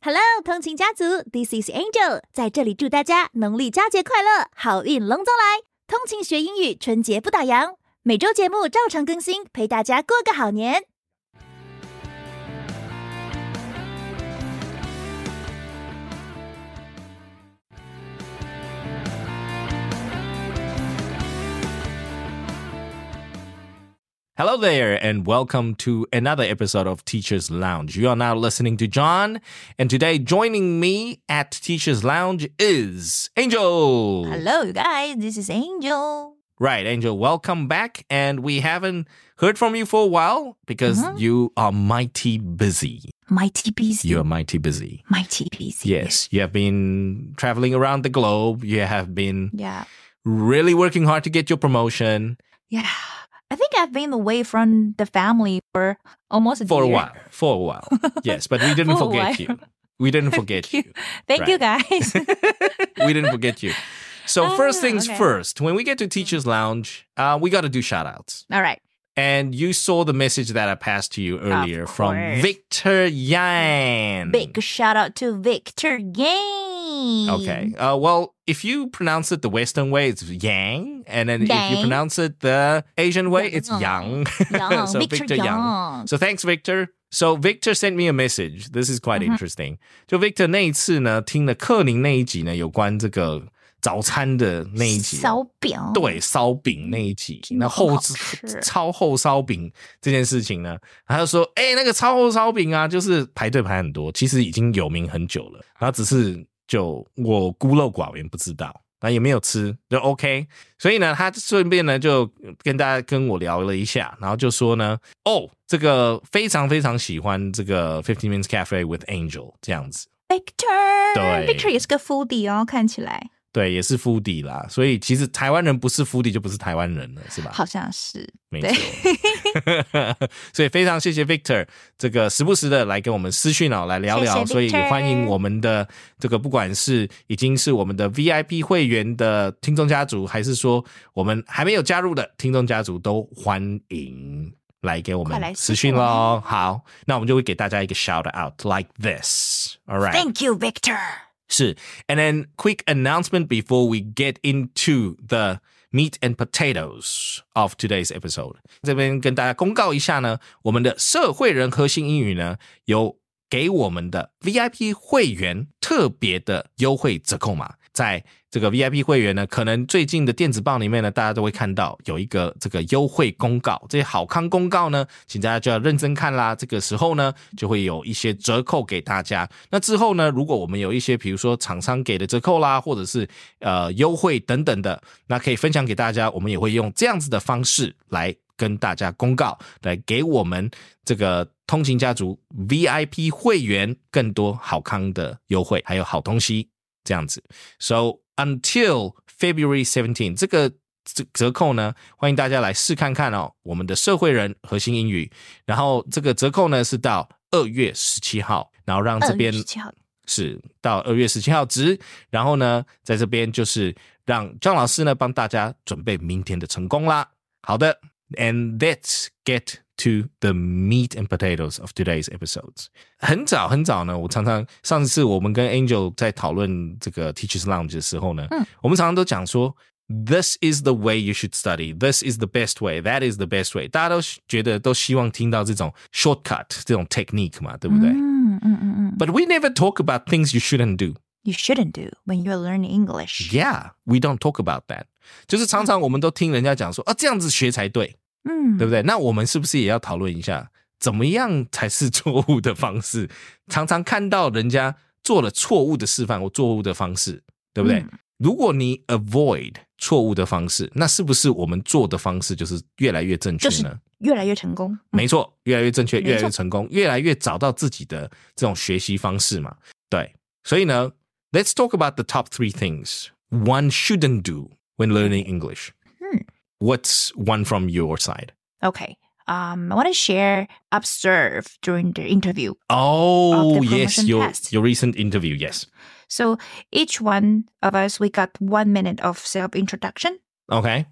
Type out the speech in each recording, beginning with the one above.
Hello，通勤家族，This is Angel，在这里祝大家农历佳节快乐，好运龙中来。通勤学英语，春节不打烊，每周节目照常更新，陪大家过个好年。Hello there, and welcome to another episode of Teacher's Lounge. You are now listening to John, and today joining me at Teacher's Lounge is Angel. Hello, you guys, this is Angel。Right, Angel, welcome back. And we haven't heard from you for a while because mm-hmm. you are mighty busy. Mighty busy，You're mighty busy. mighty busy。Yes, you have been traveling around the globe. You have been Yeah, really working hard to get your promotion yeah. I think I've been away from the family for almost a for a year. while. For a while. Yes, but we didn't For forget you. We didn't forget you. Thank you, guys. we didn't forget you. So first Ah, things okay. first, when we get to Teachers Lounge, uh, we got to do shout outs. All right. And you saw the message that I passed to you earlier from course. Victor Yan. Big shout out to Victor Yang. Okay. Uh, well, if you pronounce it the Western way, it's Yang. And then if you Yang. pronounce it the Asian way, it's Yang. Yang. Yang, so Victor Yang. So thanks, Victor. So Victor sent me a message. This is quite Mhm. interesting. 就 Victor 那一次呢，听了克宁那一集呢，有关这个 早餐的那一集。烧饼。对烧饼那一集，那厚好吃超厚烧饼这件事情呢，他就说：“哎、那个超厚烧饼啊，就是排队排很多，其实已经有名很久了，然后只是就我孤陋寡闻不知道，那也没有吃，就 OK。所以呢，他顺便呢就跟大家跟我聊了一下，然后就说呢，哦，这个非常非常喜欢这个 Fifteen Minutes Cafe with Angel 这样子。” Victor，对，Victor 也是个 foodie 哦，看起来对，也是敷底啦，所以其实台湾人不是敷底就不是台湾人了，是吧？好像是。没对错，所以非常谢谢 Victor 这个时不时的来跟我们私讯哦，来聊聊，谢谢所以欢迎我们的这个不管是已经是我们的 VIP 会员的听众家族，还是说我们还没有加入的听众家族，都欢迎来给我们私讯喽。好，那我们就会给大家一个 shout out like this. All right. Thank you, Victor。是，and then quick announcement before we get into the meat and potatoes of today's episode。这边跟大家公告一下呢，我们的社会人核心英语呢有给我们的 VIP 会员特别的优惠折扣码，在 这个 VIP 会员呢，可能最近的电子报里面呢，大家都会看到有一个这个优惠公告。这些好康公告呢，请大家就要认真看啦。这个时候呢，就会有一些折扣给大家。那之后呢，如果我们有一些比如说厂商给的折扣啦，或者是呃优惠等等的，那可以分享给大家。我们也会用这样子的方式来跟大家公告，来给我们这个通勤家族 VIP 会员更多好康的优惠，还有好东西这样子。So until February seventeen，这个折折扣呢，欢迎大家来试看看哦。我们的社会人核心英语，然后这个折扣呢是到二月十七号，然后让这边2月17号是到二月十七号止，然后呢，在这边就是让张老师呢帮大家准备明天的成功啦。好的，and let's get to the meat and potatoes of today's episodes。很早很早呢，我常常上次我们跟 Angel 在讨论这个 Teachers Lounge 的时候呢，嗯我们常常都讲说。This is the way you should study. This is the best way. That is the best way. 大家都觉得都希望听到这种 shortcut 这种 technique 嘛，对不对？嗯嗯嗯嗯。 But we never talk about things you shouldn't do. You shouldn't do when you're learning English. Yeah, we don't talk about that. 就是常常我们都听人家讲说啊，这样子学才对。 嗯，对不对？那我们是不是也要讨论一下，怎么样才是 错误的方式？常常看到人家做了错误的示范或错误的方式，对不对？嗯如果你 avoid 错误的方式，那是不是我们做的方式就是越来越正确就是呢？越来越成功。嗯没错，越来越正确，越来越成功，越来越找到自己的这种学习方式嘛。对，所以呢，Let's talk about the top three things one shouldn't do when learning English. 嗯 What's one from your side? Okay. Um, I want to share observe during the interview. Oh, the yes, your test. your recent interview. Yes. So each one of us, we got one minute of self introduction. Okay.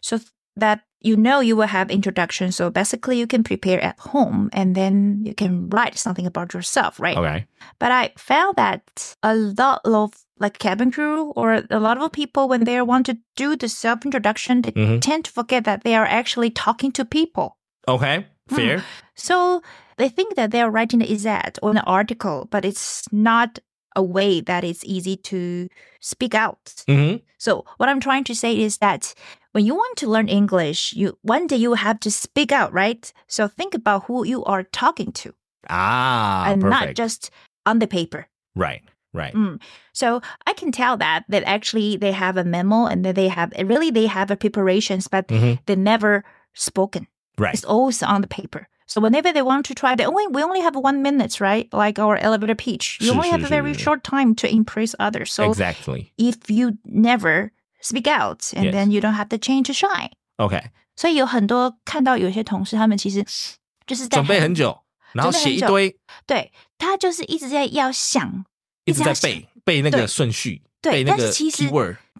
So that you know you will have introduction. So basically, you can prepare at home and then you can write something about yourself, right? Okay. But I found that a lot of like cabin crew or a lot of people when they want to do the self introduction, they Mhm. tend to forget that they are actually talking to people. Okay. Fair. So they think that they're writing an essay or an article, but it's not a way that it's easy to speak out. hmm So what I'm trying to say is that when you want to learn English, you one day you have to speak out, right? So think about who you are talking to Ah, and not just on the paper. right. Right. Mm. So I can tell that that actually they have a memo and that they have really they have a preparations, but Mhm. they never spoken. Right. It's always on the paper. So whenever they want to try, they only we only have one minute, right? Like our elevator pitch. You Sure, only have sure, a very sure. short time to impress others. So exactly. if you never speak out, and Yes. then you don't have the chance to shine. Okay. 所以有很多看到有些同事，他们其实就是在准备很久，然后准备很久写一堆，对他就是一直在要想， 一直在背背那个顺序，对背那个但是其实。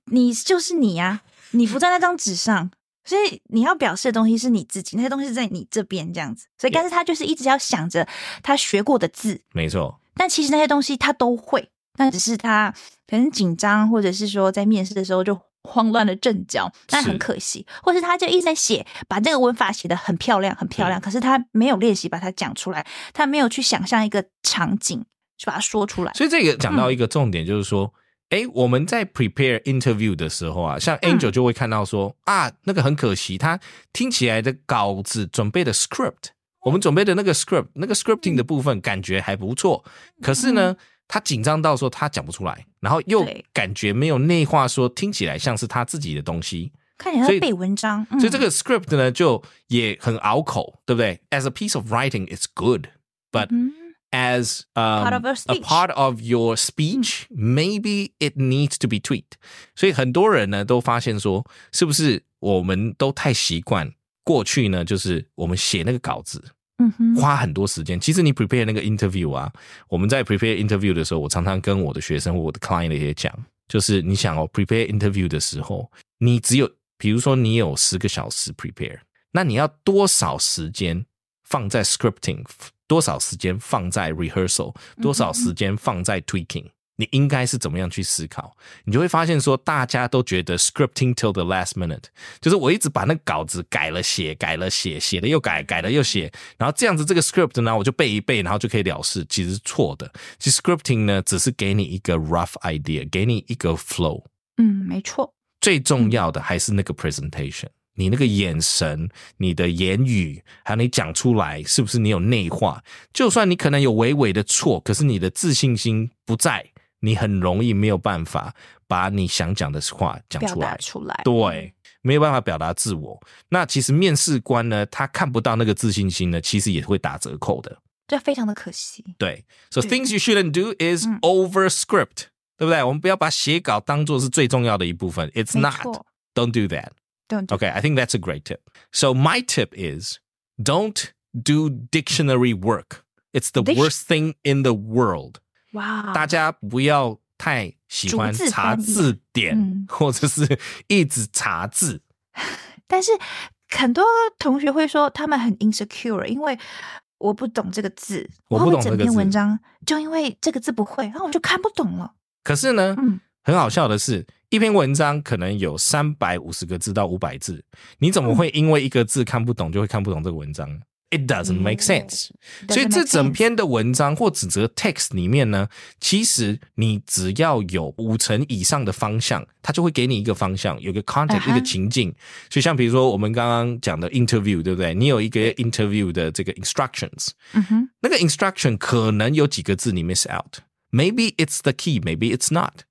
你就是你呀、你浮在那张纸上，所以你要表示的东西是你自己，那些东西是在你这边这样子。所以，但是他就是一直要想着他学过的字，没错。但其实那些东西他都会，但只是他可能紧张，或者是说在面试的时候就慌乱了阵脚，那很可惜。或是他就一直在写，把这个文法写的很漂亮，很漂亮，可是他没有练习把它讲出来，他没有去想象一个场景去把它说出来。所以这个讲到嗯一个重点，就是说，哎、我们在 prepare interview 的时候啊，像嗯 Angel 就会看到说、啊，那个很可惜，他听起来的稿子准备的 script，我们准备的那个 script，那个 scripting 的部分感觉还不错，可是呢，他紧张到说他讲不出来，然后又感觉没有内化，说听起来像是他自己的东西。看起来背文章，嗯所以这个 script 呢，就也很拗口，对不对？As a piece of writing, it's good, but 嗯 as um, Part of your a speech. part of your speech, maybe it needs to be tweaked. 所以很多人呢都发现说，是不是我们都太习惯过去呢？就是我们写那个稿子，嗯哼，花很多时间。其实你 prepare 那个 interview 啊，我们在 prepare interview 的时候，我常常跟我的学生或我的 client 也讲，就是你想哦，prepare interview 的时候，你只有比如说你有十个小时 prepare，那你要多少时间放在 scripting， 多少时间放在 rehearsal，多少时间放在 tweaking？你应该是怎么样去思考？你就会发现说，大家都觉得 scripting till the last minute，就是我一直把那稿子改了写，改了写，写了又改，改了又写，然后这样子这个 script 呢，我就背一背，然后就可以了事，其实是错的。其实 scripting 呢，只是给你一个 rough idea，给你一个 flow，嗯，没错，最重要的还是那个 presentation，你那个眼神、你的言语，还有你讲出来，是不是你有内化？就算你可能有微微的错，可是你的自信心不在，你很容易没有办法把你想讲的话讲出来。达出来，对，没有办法表达自我。那其实面试官呢，他看不到那个自信心呢，其实也会打折扣的。这非常的可惜。对，so 对 things you shouldn't do is 嗯 over script，、对不对？我们不要把写稿当做是最重要的一部分。It's 没 not. 错 Don't do that. ，don't do Okay, I think that's a great tip. So my tip is don't do dictionary work. It's the Dic- worst thing in the world. 哇，大家不要太喜欢逐字查翻译字典，嗯或者是一直查字。但是很多同学会说他们很 insecure，因为我不懂这个字，我不会整篇懂这个字文章就因为这个字不会，然后我就看不懂了。可是呢，嗯很好笑的是， 一篇文章可能有三百五十个字到五百字，你怎么会因为一个字看不懂就会看不懂这个文章 It doesn't make sense。所以这整篇的文章或指责 text 里面呢，其实你只要有五成以上的方向，它就会给你一个方向，有个哈一个情境。所以像比如说我们刚刚讲的 interview，对不对？你有一个 interview 的这个 instructions，嗯哼，那个 instruction 可能有几个字你 miss out。Maybe it's the key, maybe it's not.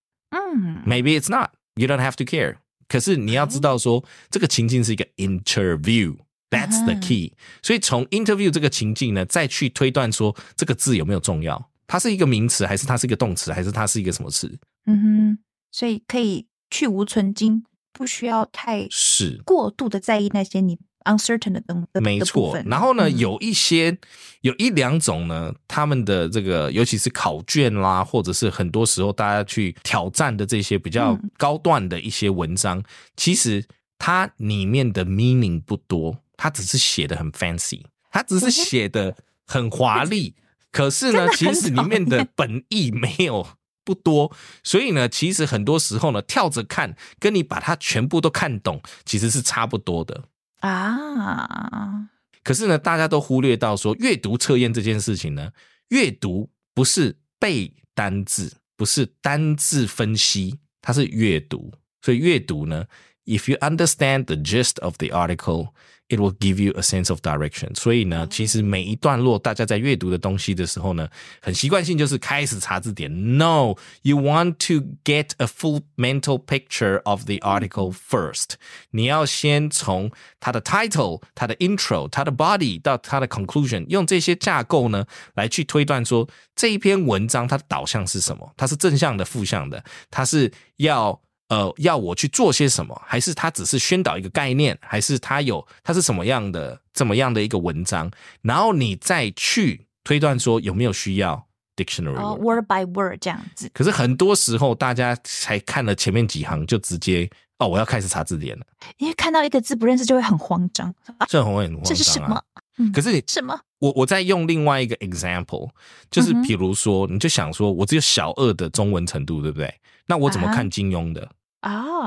嗯 Maybe it's not. You don't have to care. 可是你要知道说，这个情境是一个 interview。That's the key。所以从 interview 这个情境呢，再去推断说这个字有没有重要，它是一个名词，还是它是一个动词，还是它是一个什么词？嗯哼，所以可以去无存精，不需要太是。过度的在意那些你 uncertain 的东的没错然后呢，嗯有一些有一两种呢，他们的这个尤其是考卷啦，或者是很多时候大家去挑战的这些比较嗯高段的一些文章，其实它里面的 meaning 不多，它只是写的很 fancy，它只是写的很华丽，可是呢，其实里面的本意没有。不多，所以呢，其实很多时候呢，跳着看，跟你把它全部都看懂，其实是差不多的。啊，可是呢，大家都忽略到说，阅读测验这件事情呢，阅读不是背单字，不是单字分析，它是阅读。所以阅读呢，if you understand the gist of the article。It will give you a sense of direction。所以呢，其实每一段落，大家在阅读的东西的时候呢，很习惯性就是开始查字典。No, you want to get a full mental picture of the article first。你要先从它的 title、它的 intro、它的 body 到它的 conclusion，用这些架构呢来去推断说这一篇文章它的导向是什么？它是正向的、负向的？它是要 呃要我去做些什么？还是他只是宣导一个概念？还是他有他是什么样的怎么样的一个文章？然后你再去推断说有没有需要 dictionary 哦 word，word by word 这样子，可是很多时候，大家才看了前面几行，就直接哦，我要开始查字典了，因为看到一个字不认识就会很慌张，啊，这很会很慌张、啊。这是什么？？嗯可是你什么？我我在用另外一个 example，就是比如说，你就想说，我只有小二的中文程度，对不对？那我怎么看金庸的？啊，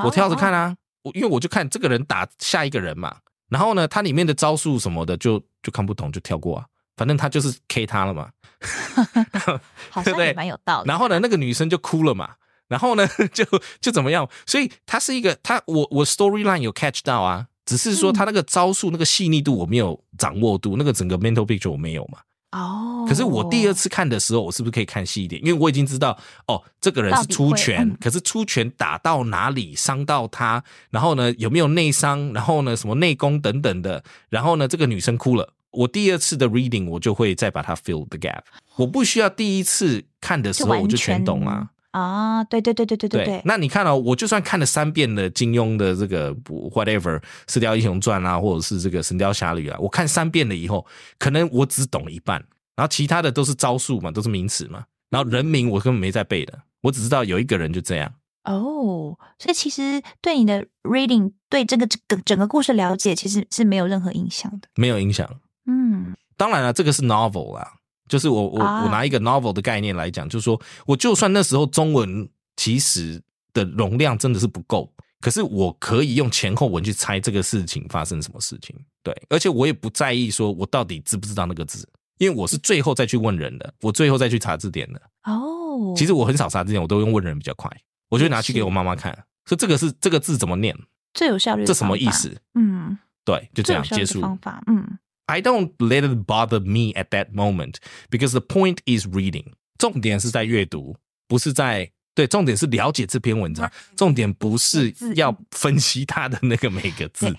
我跳着看啊，我因为我就看这个人打下一个人嘛，然后呢，他里面的招数什么的就就看不懂，就跳过啊，反正他就是 K 他了嘛。好对不对像也蛮有道理。然后呢，那个女生就哭了嘛。然后呢，就就怎么样？所以它是一个，它我我 storyline 有 catch 到啊，只是说他那个招数、那个细腻度我没有掌握度，那个整个 mental picture 我没有嘛。哦，可是我第二次看的时候，我是不是可以看细一点？因为我已经知道哦，这个人是出拳，嗯可是出拳打到哪里伤到他，然后呢有没有内伤，然后呢什么内功等等的，然后呢这个女生哭了。我第二次的 reading 我就会再把它 fill the gap，我不需要第一次看的时候完我就全懂啊。啊，对对对对对对对，那你看哦，我就算看了三遍的金庸的这个 whatever《射雕英雄传》啊，或者是这个《神雕侠侣》啊，我看三遍了以后，可能我只懂一半，然后其他的都是招数嘛，都是名词嘛，然后人名我根本没在背的，我只知道有一个人就这样。哦，所以其实对你的 reading 对这个整个整个故事了解，其实是没有任何影响的。没有影响。嗯，当然了，这个是 novel 啦，就是我我、啊我拿一个 novel 的概念来讲，就是说我就算那时候中文其实的容量真的是不够，可是我可以用前后文去猜这个事情发生什么事情。对，而且我也不在意说我到底知不知道那个字，因为我是最后再去问人的，我最后再去查字典的。哦，其实我很少查字典，我都用问人比较快，我就拿去给我妈妈看，说这个是这个字怎么念，最有效率这什么？意思？嗯，对，就这样结束。方法，嗯，I don't let it bother me at that moment because the point is reading。重点是在阅读，不是在对，重点是了解这篇文章，重点不是要分析它的那个每个字。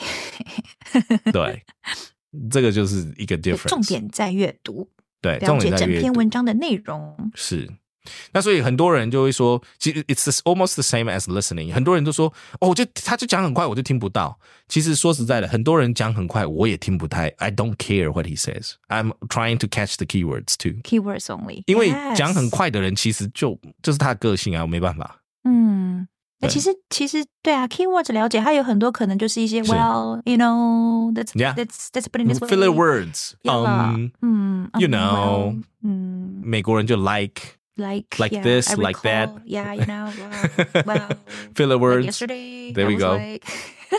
对，这个就是一个 difference。重点在阅读，对，重了解整。篇文章的内容。是，那所以很多人就会说，其实 it's the- almost the same as listening。很多人都说，哦，我就他就讲很快，我就听不到。其实说实在的，很多人讲很快，我也听不太。I don't care what he says. I'm trying to catch the keywords too. Keywords only，因为 Yes 讲很快的人，其实就就是他的个性啊，我没办法。嗯，那对其实其实对啊，keywords 了解，它有很多可能就是一些是 well you know that's Yeah that's that's put in this way Filler words， Yeah 嗯，嗯 you um, know well，嗯美国人就 like Like like yeah, this, I like that. yeah you know well, well filler like words. yesterday There I we go. like-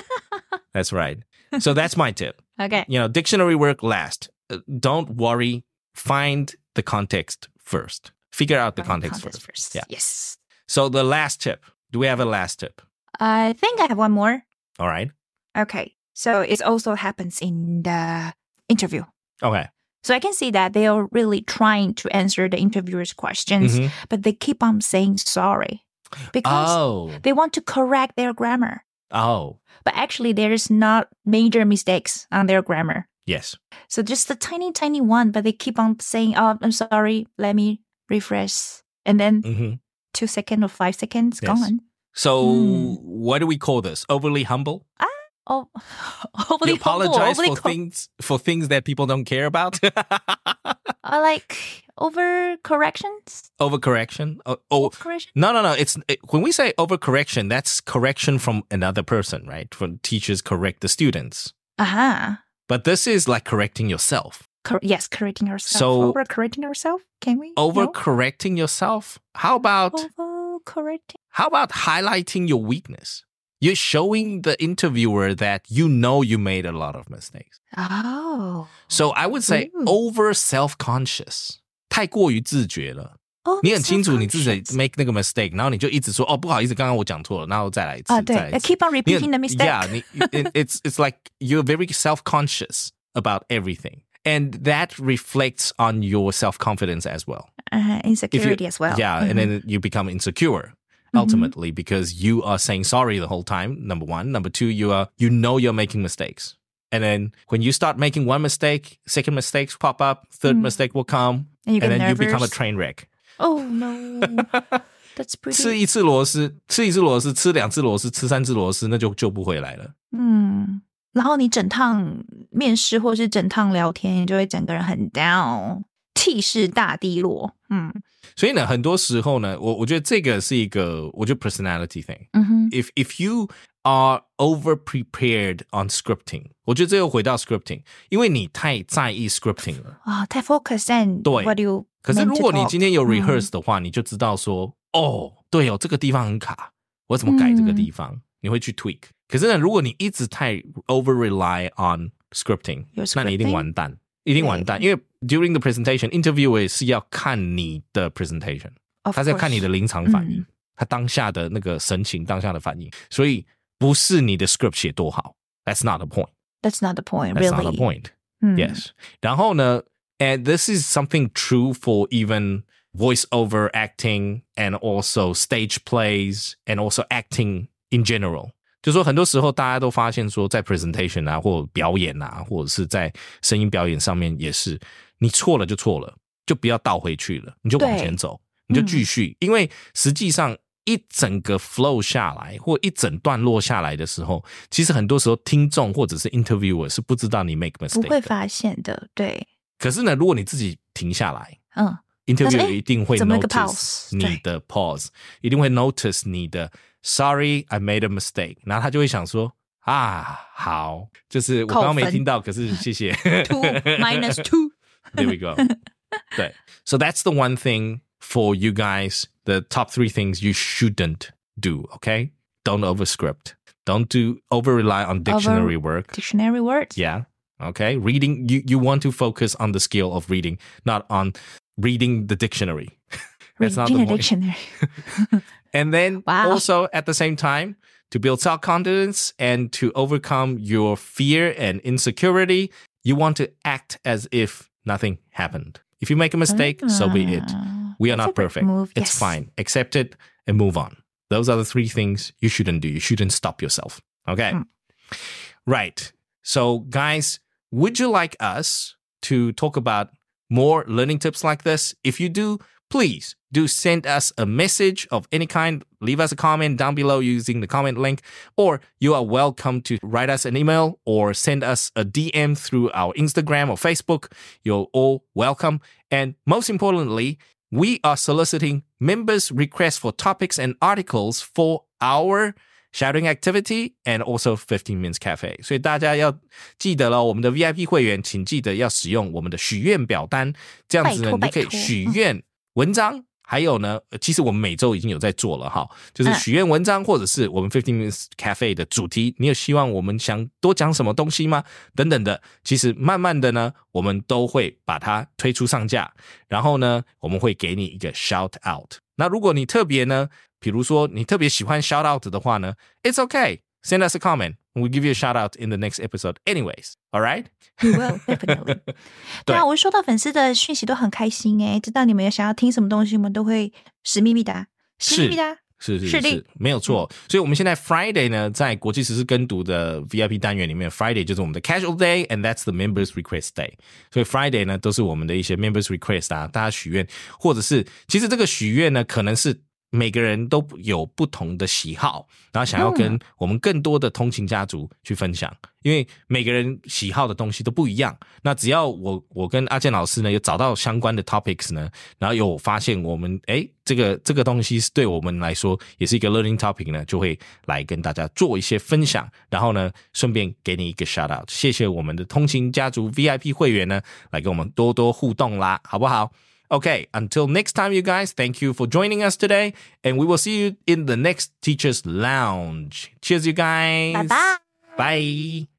That's right. So that's my tip. okay You know, dictionary work last. uh, don't worry. Find the context first. Figure out the context, context first. first. Yeah. Yes. So the last tip. Do we have a last tip? I think I have one more. All right. Okay. So it also happens in the interview. Okay. So I can see that they are really trying to answer the interviewer's questions, Mhm. but they keep on saying sorry because Oh. they want to correct their grammar. Oh. But actually, there's not major mistakes on their grammar. Yes. So just a tiny, tiny one, but they keep on saying, "Oh, I'm sorry. Let me refresh," and then hmm two seconds or five seconds Yes. gone. So Hmm. what do we call this? Overly humble? Oh, overly you apologize humble, overly for things for things that people don't care about. uh, like over corrections. Overcorrection. Oh, oh Correction. no, no, no. It's it, when we say overcorrection, that's correction from another person, right? When teachers correct the students. Uh huh. But this is like correcting yourself. Cor- yes, correcting ourselves. So- over correcting ourselves. Can we? No? Overcorrecting yourself. How about Over correcting. how about highlighting your weakness? You're showing the interviewer that you know you made a lot of mistakes. Oh. So I would say Ooh. over self-conscious. 太过于自觉了， Oh, 你很清楚你自己 self-conscious. make 那个 mistake，然后你就一直说哦不好意思，刚刚我讲错了，然后再来一次，啊，对再来一 I 次。 keep on 你 repeating 很 the mistake. Yeah, 你 it, it's it's like you're very self-conscious about everything, and that reflects on your self-confidence as well. Uh, If you- insecurity as well. Yeah, and Mhm. then you become insecure Mhm. ultimately because you are saying sorry the whole time. Number one, number two, you are you know you're making mistakes. And then when you start making one mistake, second mistakes pop up, third Mm. mistake will come, and you get and then you become a nervous. train wreck. Oh no, that's 吃 pretty. 一次螺丝，吃一次螺丝，吃两次螺丝，吃三次螺丝，那就救不回来了。嗯，然后你整趟面试或是整趟聊天，你就会整个人很 down， 气势大低落。嗯所以呢，很多时候呢，我我觉得这个是一个，我觉得 personality thing。嗯哼 If if you are over prepared on scripting，我觉得这又回到 scripting，因为你太在意 scripting 了。啊，太 focus on 对 what you 可是如果你今天有嗯 rehearse 的话，你就知道说，哦，对哦，这个地方很卡，我怎么改这个地方？你会去 tweak。可是呢，如果你一直太 over rely on scripting，Your 那你一定 scripting？完蛋，一定完蛋。因为 during the presentation，interviewer 是要看你的 presentation， Of 他在看你的 course 临场反应嗯，他当下的那个神情，当下的反应。所以不是你的 script 写多好，That's not the point。 That's not the point, That's really. not the point. 嗯 Yes. 然后呢，and this is something true for even voiceover acting and also stage plays and also acting in general. 就说很多时候大家都发现说，在 presentation 啊，或表演啊，或者是在声音表演上面也是，你错了就错了，就不要倒回去了，你就往前走，你就继续，因为实际上一整个 flow 下来，或一整段落下来的时候，其实很多时候听众或者是 interviewer 是不知道你 make mistake 的。会发现的。对，可是呢，如果你自己停下来嗯，，interviewer 一定会 notice？你的 pause，一定会 notice 你的 sorry I made a mistake，然后他就会想说啊，好，就是我刚刚没扣分听到，可是谢谢 two minus two。 There we go. 对，so that's the one thing for you guys. The top three things you shouldn't do. Okay, don't overscript. Don't do over rely on dictionary work. Dictionary words. Yeah. Okay. Reading, you, you want to focus on the skill of reading, not on reading the dictionary. That's not the Reading a point. dictionary. And then Wow. also at the same time, to build self confidence and to overcome your fear and insecurity, you want to act as if nothing happened. If you make a mistake, so be it. Ah, We are not perfect. It's yes. fine. Accept it and move on. Those are the three things you shouldn't do. You shouldn't stop yourself. Okay. Mm. Right. So, guys, would you like us to talk about more learning tips like this? If you do, please do send us a message of any kind. Leave us a comment down below using the comment link, or you are welcome to write us an email or send us a DM through our Instagram or Facebook. You're all welcome. And most importantly, we are soliciting members' requests for topics and articles for our shouting activity and also 15 minutes cafe。所以大家要记得了，我们的 VIP 会员，请记得要使用我们的许愿表单，这样子呢，你就可以拜托拜托许愿 文章还有呢，呃其实我们每周已经有在做了哈，就是嗯许愿文章或者是我们 Fifteen Minutes Cafe 的主题，你有希望我们想多讲什么东西吗？等等的，其实慢慢的呢，我们都会把它推出上架，然后呢，我们会给你一个 shout out。那如果你特别呢，比如说你特别喜欢 shout out 的话呢，it's okay。Send us a comment. We'll give you a shout out in the next episode. Anyways, all right? You will definitely 。对啊，我收到粉丝的讯息都很开心诶，知道你们有想要听什么东西，我们都会使命必达，使命必达。是是是的是，没有错。所以，我们现在 Friday 呢，在国际时事跟读的 VIP 单元里面，Friday 就是我们的 Casual Day，and that's the Members Request Day。所以 Friday 呢，都是我们的一些 Members Request 啊，大家许愿，或者是其实这个许愿呢，可能是 每个人都有不同的喜好，然后想要跟我们更多的通勤家族去分享，因为每个人喜好的东西都不一样。那只要我我跟阿健老师呢有找到相关的 topics 呢，然后有发现我们哎这个这个东西是对我们来说也是一个 learning topic 呢，就会来跟大家做一些分享，然后呢顺便给你一个 shout out，谢谢我们的通勤家族 VIP 会员呢来跟我们多多互动啦，好不好？Okay, until next time, you guys, thank you for joining us today, and we will see you in the next Teacher's Lounge. Cheers, you guys. 拜拜。Bye.